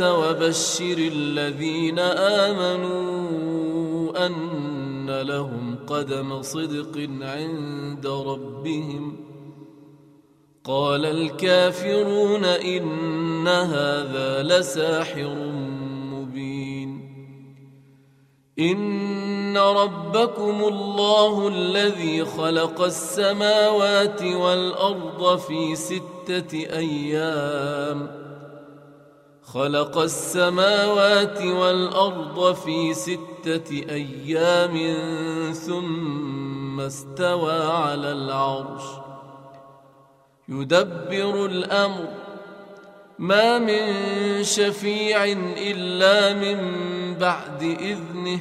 وبشر الذين آمنوا أن لهم قدم صدق عند ربهم. قال الكافرون إن هذا لساحر مبين. إن ربكم الله الذي خلق السماوات والأرض في ستة أيام. خلق السماوات والأرض في ستة أيام ثم استوى على العرش. يدبر الأمر. ما من شفيع إلا من بعد إذنه.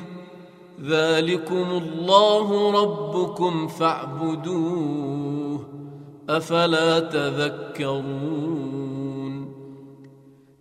ذلكم الله ربكم فاعبدوه. أفلا تذكرون؟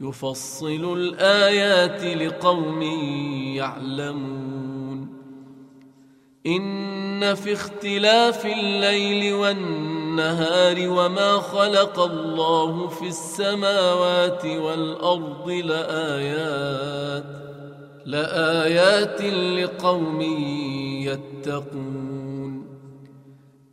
يفصل الآيات لقوم يعلمون. إن في اختلاف الليل والنهار وما خلق الله في السماوات والأرض لآيات لآيات لقوم يتقون.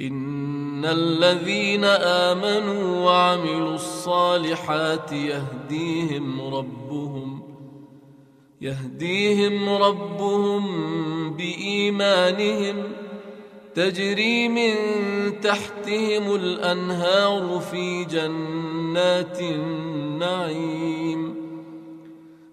ان الذين امنوا وعملوا الصالحات يهديهم ربهم يهديهم ربهم بايمانهم تجري من تحتهم الانهار في جنات النعيم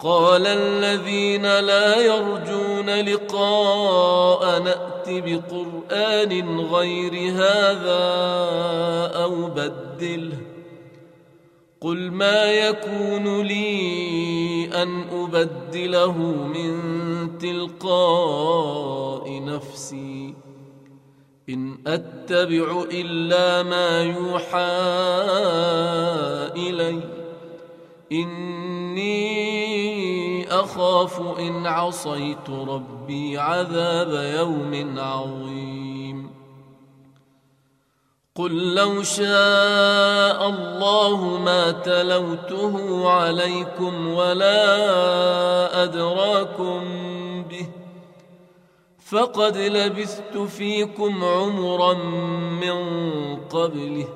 قال الذين لا يرجون لقاء نأت بقرآن غير هذا أو بدله قل ما يكون لي أن أبدله من تلقاء نفسي إن أتبع إلا ما يوحى إلي إني أخاف إن عصيت ربي عذاب يوم عظيم. قل لو شاء الله ما تلوته عليكم ولا أدراكم به فقد لبثت فيكم عمرا من قبله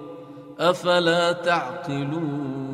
أفلا تعقلون؟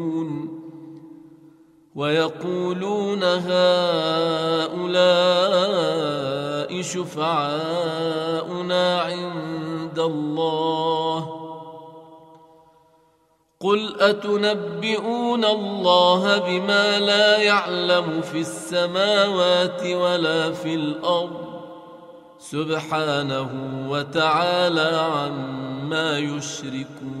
ويقولون هؤلاء شفعاؤنا عند الله. قل أتنبئون الله بما لا يعلم في السماوات ولا في الأرض؟ سبحانه وتعالى عما يشركون.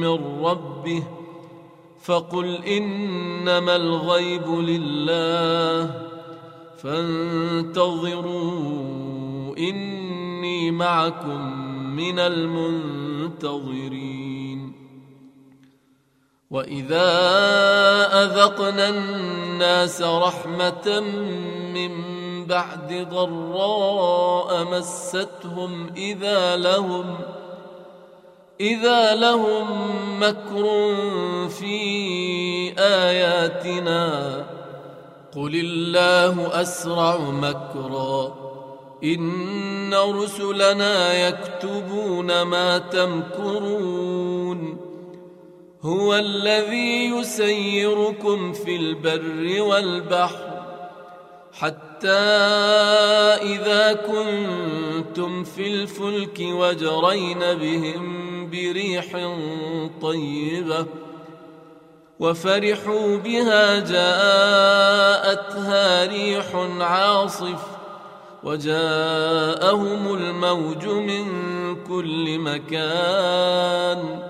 من ربه فقل إنما الغيب لله فانتظروا إني معكم من المنتظرين وإذا أذقنا الناس رحمة من بعد ضراء مستهم إذا لهم إذا لهم مكر في آياتنا قل الله أسرع مكرا إن رسلنا يكتبون ما تمكرون هو الذي يسيركم في البر والبحر حتى إذا كنتم في الفلك وجرين بهم بريح طيبة وفرحوا بها جاءتها ريح عاصف وجاءهم الموج من كل مكان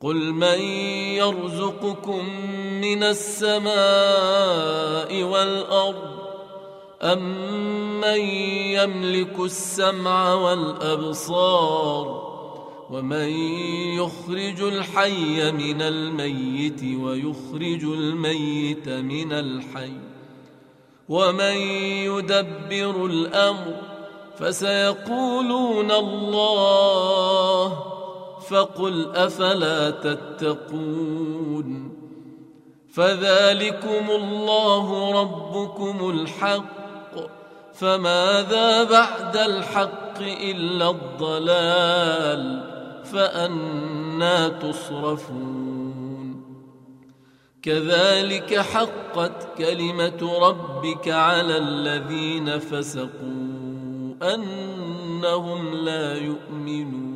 قل من يرزقكم من السماء والارض امن يملك السمع والابصار ومن يخرج الحي من الميت ويخرج الميت من الحي ومن يدبر الامر فسيقولون الله فقل أفلا تتقون فذلكم الله ربكم الحق فماذا بعد الحق إلا الضلال فأنا تصرفون كذلك حقت كلمة ربك على الذين فسقوا أنهم لا يؤمنون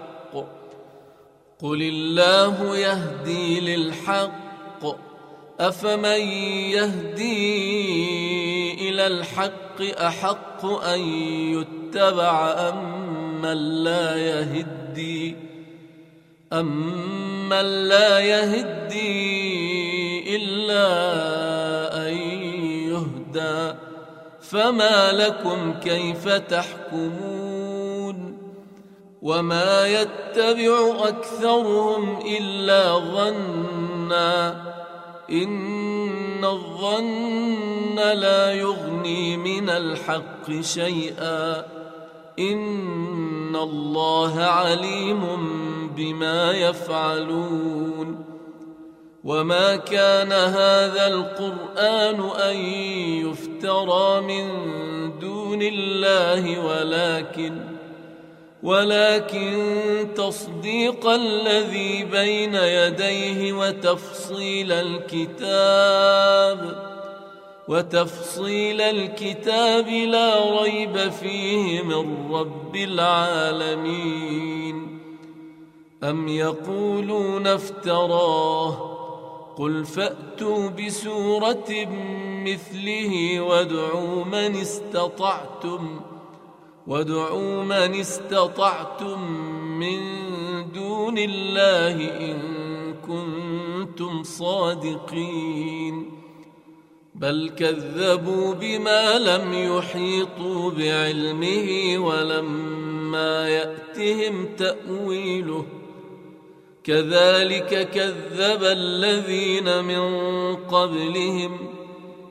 قل الله يهدي للحق افمن يهدي إلى الحق احق ان يتبع ام من لا يهدي امن لا يهدي الا ان يهدى فما لكم كيف تحكمون وما يتبع اكثرهم الا ظنا ان الظن لا يغني من الحق شيئا ان الله عليم بما يفعلون وما كان هذا القران ان يفترى من دون الله ولكن ولكن تصديق الذي بين يديه وتفصيل الكتاب وتفصيل الكتاب لا ريب فيه من رب العالمين. أم يقولون افتراه؟ قل فأتوا بسورة مثله وادعوا من استطعتم. وادعوا من استطعتم من دون الله ان كنتم صادقين بل كذبوا بما لم يحيطوا بعلمه ولما ياتهم تاويله كذلك كذب الذين من قبلهم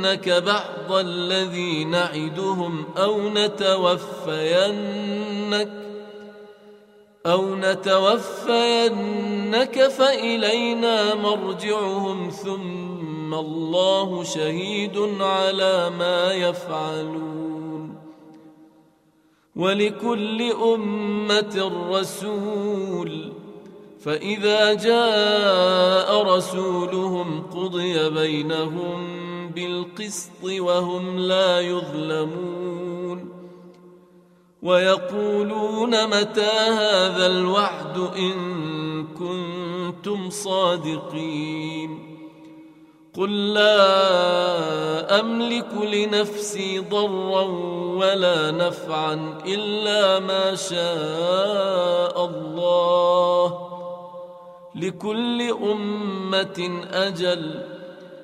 نرينك بعض الذي نعدهم أو نتوفينك أو نتوفينك فإلينا مرجعهم ثم الله شهيد على ما يفعلون ولكل أمة رسول فإذا جاء رسولهم قضي بينهم بالقسط وهم لا يظلمون ويقولون متى هذا الوعد إن كنتم صادقين قل لا أملك لنفسي ضرا ولا نفعا إلا ما شاء الله لكل أمة أجل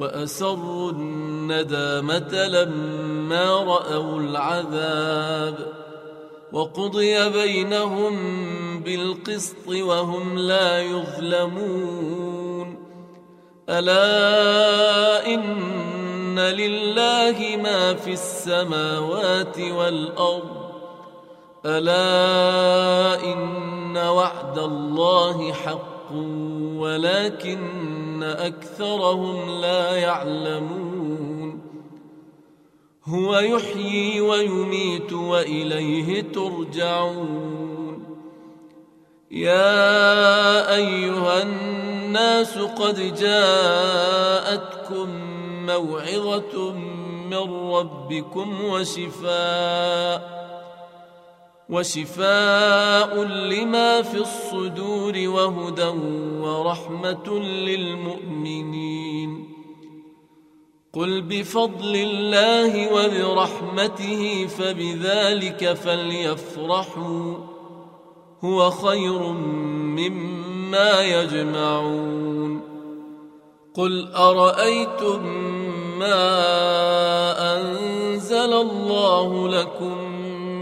وأسروا الندامة لما رأوا العذاب وقضي بينهم بالقسط وهم لا يظلمون. ان إن لله ما في السماوات والأرض. ألا إن وعد الله حق ولكن أكثرهم لا يعلمون. هو يحيي ويميت وإليه ترجعون. يا أيها الناس قد جاءتكم موعظة من ربكم وشفاء. وشفاء لما في الصدور وهدى ورحمة للمؤمنين. قل بفضل الله وبرحمته فبذلك فليفرحوا هو خير مما يجمعون. قل أرأيتم ما أنزل الله لكم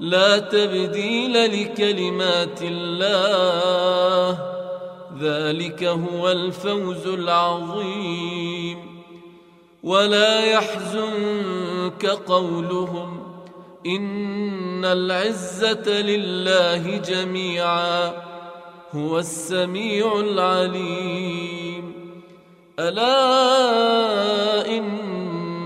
لا تبديل لكلمات الله. ذلك هو الفوز العظيم. ولا يحزنك قولهم. إن العزة لله جميعا. هو السميع العليم. ألا إن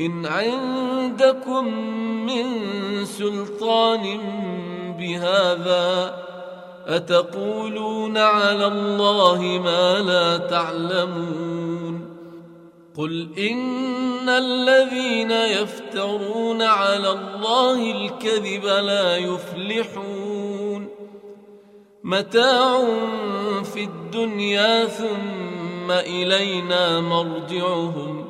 إن عندكم من سلطان بهذا أتقولون على الله ما لا تعلمون قل إن الذين يفترون على الله الكذب لا يفلحون متاع في الدنيا ثم إلينا مرجعهم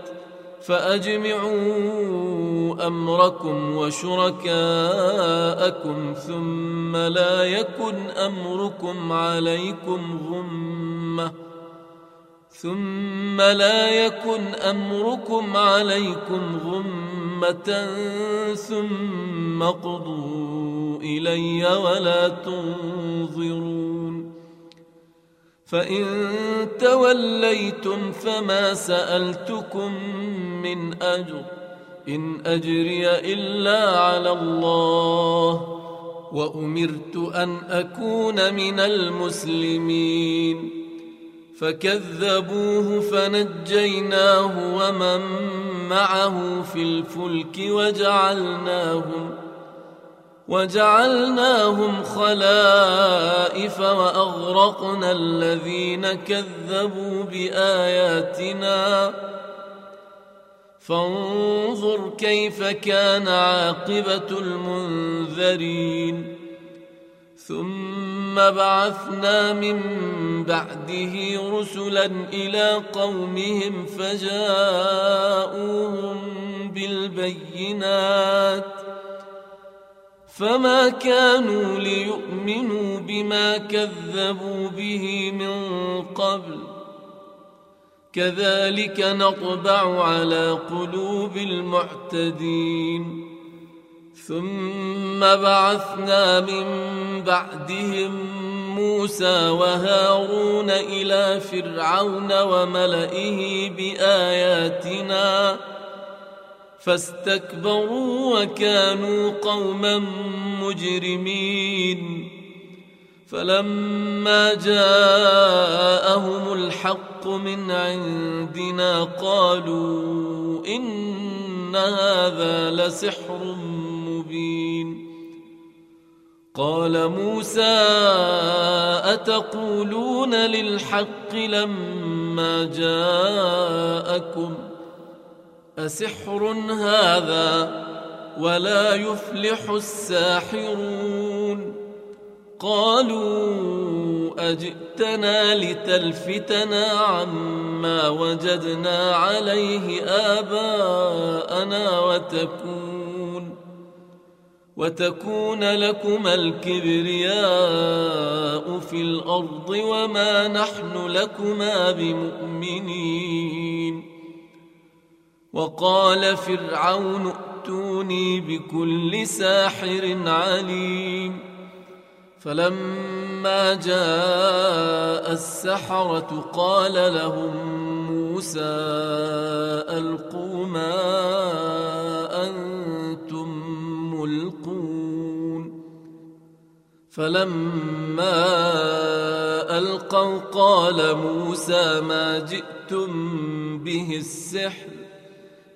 فأجمعوا أمركم وشركاءكم ثم لا يكن أمركم عليكم غمة ثم لا يكن أمركم عليكم غمة ثم قضوا إلي ولا تنظرون فإن توليتم فما سألتكم من أجر إن أجري إلا على الله وأمرت أن أكون من المسلمين فكذبوه فنجيناه ومن معه في الفلك وجعلناهم وجعلناهم خلائف وأغرقنا الذين كذبوا بآياتنا. فانظر كيف كان عاقبة المنذرين. ثم بعثنا من بعده رسلا إلى قومهم فجاءوهم بالبينات. فما كانوا ليؤمنوا بما كذبوا به من قبل. كذلك نطبع على قلوب المعتدين. ثم بعثنا من بعدهم موسى وهارون إلى فرعون وملئه بآياتنا. فاستكبروا وكانوا قوما مجرمين. فلما جاءهم الحق من عندنا قالوا إن هذا لسحر مبين. قال موسى أتقولون للحق لما جاءكم؟ أسحر هذا ولا يفلح الساحرون. قالوا أجئتنا لتلفتنا عما وجدنا عليه آباءنا وتكون وتكون لكما الكبرياء في الأرض وما نحن لكما بمؤمنين. وقال فرعون ائتوني بكل ساحر عليم. فلما جاء السحرة قال لهم موسى ألقوا ما أنتم ملقون. فلما ألقوا قال موسى ما جئتم به السحر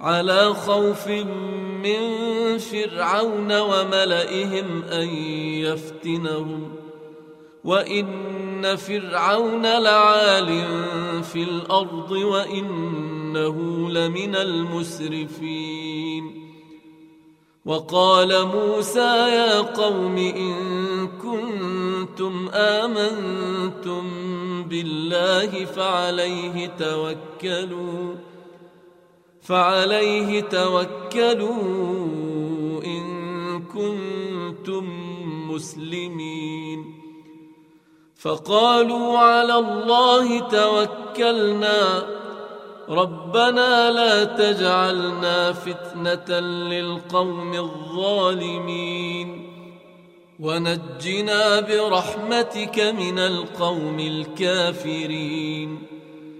على خوف من فرعون وملئهم أن يفتنهم. وإن فرعون لعال في الأرض وإنه لمن المسرفين. وقال موسى يا قوم إن كنتم آمنتم بالله فعليه توكلوا. فعليه توكلوا إن كنتم مسلمين. فقالوا على الله توكلنا. ربنا لا تجعلنا فتنة للقوم الظالمين. ونجنا برحمتك من القوم الكافرين.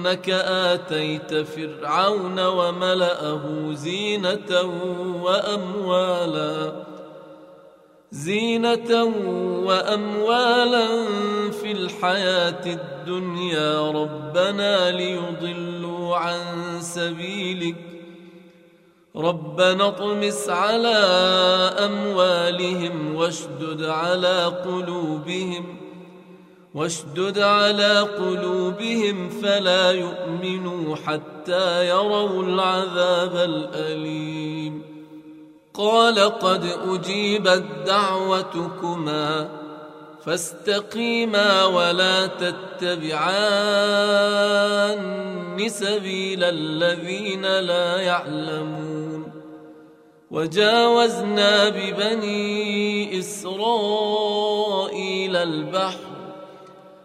انك آتيت فرعون وملأه زينة وأموالا زينة وأموالا في الحياة الدنيا. ربنا ليضلوا عن سبيلك. ربنا اطمس على أموالهم واشدد على قلوبهم. واشدد على قلوبهم فلا يؤمنوا حتى يروا العذاب الأليم. قال قد أجيبت دعوتكما فاستقيما ولا تتبعان سبيل الذين لا يعلمون. وجاوزنا ببني إسرائيل البحر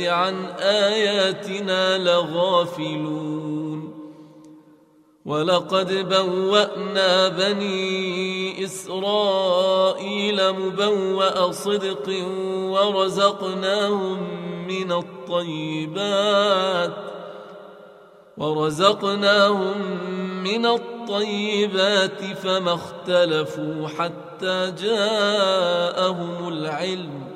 عن آياتنا لغافلون. ولقد بوأنا بني إسرائيل مبوأ صدق ورزقناهم من الطيبات ورزقناهم من الطيبات فما اختلفوا حتى جاءهم العلم.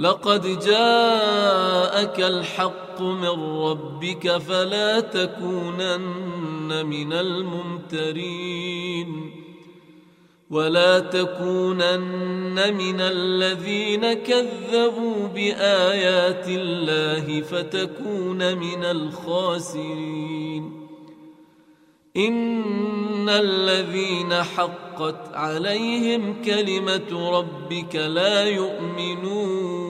لقد جاءك الحق من ربك فلا تكونن من الممترين ولا تكونن من الذين كذبوا بآيات الله فتكون من الخاسرين. إن الذين حقت عليهم كلمة ربك لا يؤمنون.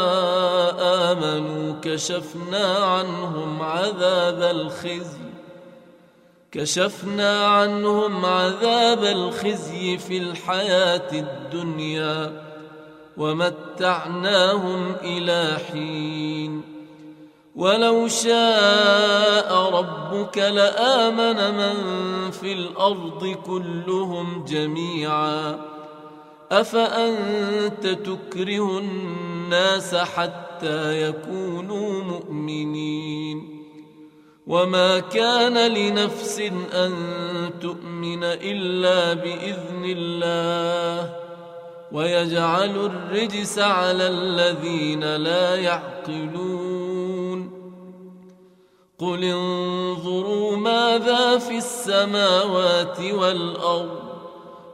آمنوا كشفنا عنهم عذاب الخزي كشفنا عنهم عذاب الخزي في الحياة الدنيا ومتعناهم إلى حين. ولو شاء ربك لآمن من في الأرض كلهم جميعاً. أفأنت تكره الناس حتى يكونوا مؤمنين؟ وما كان لنفس أن تؤمن إلا بإذن الله. ويجعل الرجس على الذين لا يعقلون. قل انظروا ماذا في السماوات والأرض.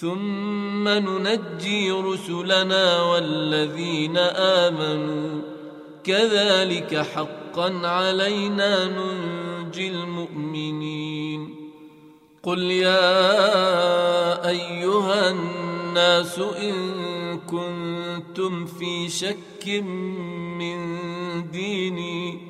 ثم ننجي رسلنا والذين آمنوا. كذلك حقا علينا ننجي المؤمنين. قل يا أيها الناس إن كنتم في شك من ديني